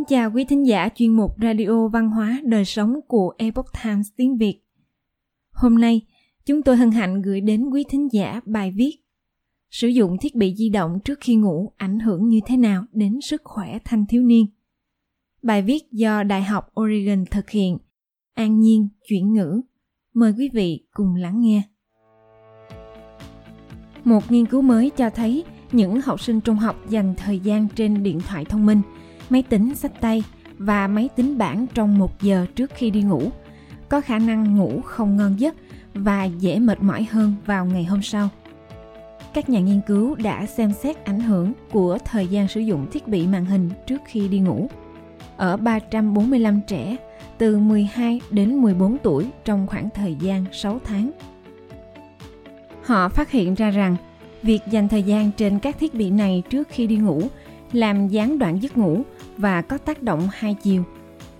Kính chào quý thính giả chuyên mục Radio Văn hóa Đời Sống của Epoch Times tiếng Việt. Hôm nay, chúng tôi hân hạnh gửi đến quý thính giả bài viết Sử dụng thiết bị di động trước khi ngủ ảnh hưởng như thế nào đến sức khỏe thanh thiếu niên. Bài viết do Đại học Oregon thực hiện. An Nhiên chuyển ngữ. Mời quý vị cùng lắng nghe. Một nghiên cứu mới cho thấy những học sinh trung học dành thời gian trên điện thoại thông minh, máy tính sách tay và máy tính bảng trong một giờ trước khi đi ngủ có khả năng ngủ không ngon giấc và dễ mệt mỏi hơn vào ngày hôm sau. Các nhà nghiên cứu đã xem xét ảnh hưởng của thời gian sử dụng thiết bị màn hình trước khi đi ngủ ở 345 trẻ từ 12 đến 14 tuổi trong khoảng thời gian 6 tháng. Họ phát hiện ra rằng việc dành thời gian trên các thiết bị này trước khi đi ngủ làm gián đoạn giấc ngủ và có tác động hai chiều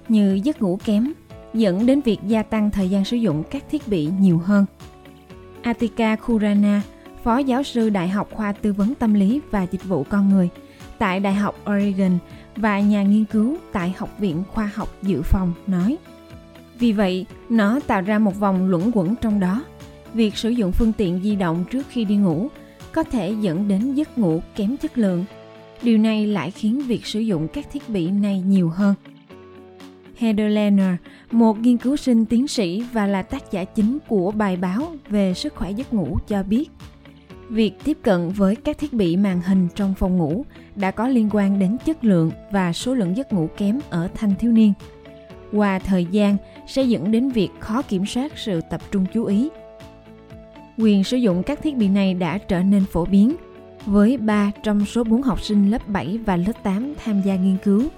như giấc ngủ kém dẫn đến việc gia tăng thời gian sử dụng các thiết bị nhiều hơn. Atika Khurana, phó giáo sư Đại học khoa tư vấn tâm lý và dịch vụ con người tại Đại học Oregon và nhà nghiên cứu tại Học viện Khoa học Dự phòng nói. Vì vậy, nó tạo ra một vòng luẩn quẩn trong đó. Việc sử dụng phương tiện di động trước khi đi ngủ có thể dẫn đến giấc ngủ kém chất lượng. Điều này lại khiến việc sử dụng các thiết bị này nhiều hơn. Heather Lerner, một nghiên cứu sinh tiến sĩ và là tác giả chính của bài báo về sức khỏe giấc ngủ cho biết, việc tiếp cận với các thiết bị màn hình trong phòng ngủ đã có liên quan đến chất lượng và số lượng giấc ngủ kém ở thanh thiếu niên. Qua thời gian sẽ dẫn đến việc khó kiểm soát sự tập trung chú ý. Quyền sử dụng các thiết bị này đã trở nên phổ biến, với 3 trong số 4 học sinh lớp 7 và lớp 8 tham gia nghiên cứu,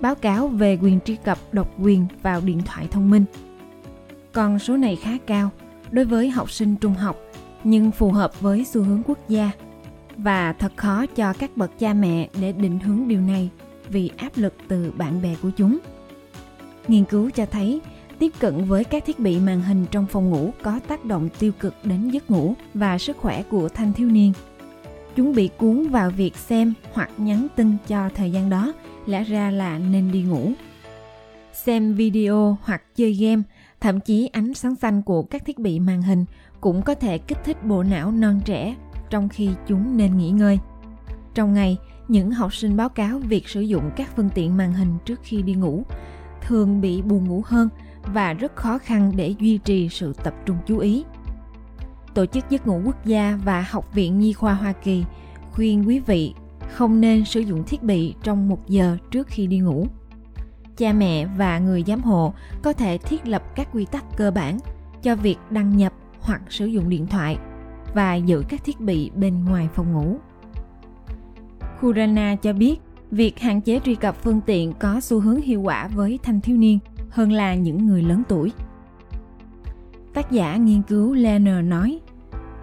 báo cáo về quyền truy cập độc quyền vào điện thoại thông minh. Con số này khá cao đối với học sinh trung học, nhưng phù hợp với xu hướng quốc gia và thật khó cho các bậc cha mẹ để định hướng điều này vì áp lực từ bạn bè của chúng. Nghiên cứu cho thấy tiếp cận với các thiết bị màn hình trong phòng ngủ có tác động tiêu cực đến giấc ngủ và sức khỏe của thanh thiếu niên. Chúng bị cuốn vào việc xem hoặc nhắn tin cho thời gian đó, lẽ ra là nên đi ngủ. Xem video hoặc chơi game, thậm chí ánh sáng xanh của các thiết bị màn hình cũng có thể kích thích bộ não non trẻ trong khi chúng nên nghỉ ngơi. Trong ngày, những học sinh báo cáo việc sử dụng các phương tiện màn hình trước khi đi ngủ thường bị buồn ngủ hơn và rất khó khăn để duy trì sự tập trung chú ý. Tổ chức Giấc ngủ Quốc gia và Học viện Nhi khoa Hoa Kỳ khuyên quý vị không nên sử dụng thiết bị trong một giờ trước khi đi ngủ. Cha mẹ và người giám hộ có thể thiết lập các quy tắc cơ bản cho việc đăng nhập hoặc sử dụng điện thoại và giữ các thiết bị bên ngoài phòng ngủ. Kurana cho biết, việc hạn chế truy cập phương tiện có xu hướng hiệu quả với thanh thiếu niên hơn là những người lớn tuổi. Tác giả nghiên cứu Lerner nói,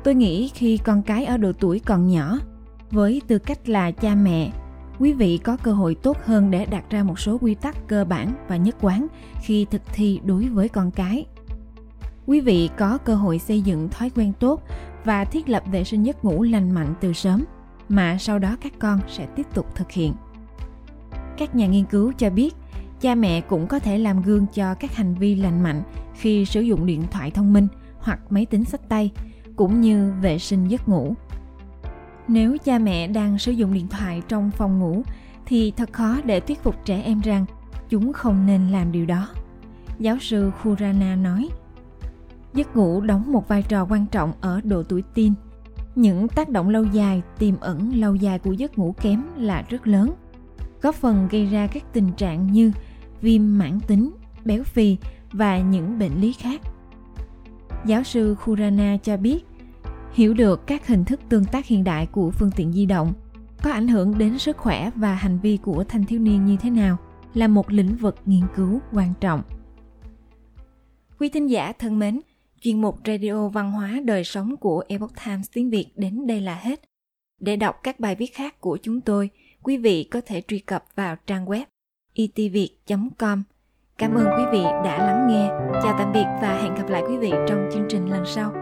Tôi nghĩ khi con cái ở độ tuổi còn nhỏ, với tư cách là cha mẹ, quý vị có cơ hội tốt hơn để đặt ra một số quy tắc cơ bản và nhất quán khi thực thi đối với con cái. Quý vị có cơ hội xây dựng thói quen tốt và thiết lập vệ sinh giấc ngủ lành mạnh từ sớm mà sau đó các con sẽ tiếp tục thực hiện. Các nhà nghiên cứu cho biết, cha mẹ cũng có thể làm gương cho các hành vi lành mạnh khi sử dụng điện thoại thông minh hoặc máy tính sách tay cũng như vệ sinh giấc ngủ. Nếu cha mẹ đang sử dụng điện thoại trong phòng ngủ thì thật khó để thuyết phục trẻ em rằng chúng không nên làm điều đó. Giáo sư Khurana nói, giấc ngủ đóng một vai trò quan trọng ở độ tuổi teen. Những tác động lâu dài, tiềm ẩn lâu dài của giấc ngủ kém là rất lớn, góp phần gây ra các tình trạng như viêm mãn tính, béo phì và những bệnh lý khác. Giáo sư Khurana cho biết, hiểu được các hình thức tương tác hiện đại của phương tiện di động có ảnh hưởng đến sức khỏe và hành vi của thanh thiếu niên như thế nào là một lĩnh vực nghiên cứu quan trọng. Quý thính giả thân mến, chuyên mục Radio Văn hóa Đời Sống của Epoch Times tiếng Việt đến đây là hết. Để đọc các bài viết khác của chúng tôi, quý vị có thể truy cập vào trang web E itviet.com. Cảm ơn quý vị đã lắng nghe. Chào tạm biệt và hẹn gặp lại quý vị trong chương trình lần sau.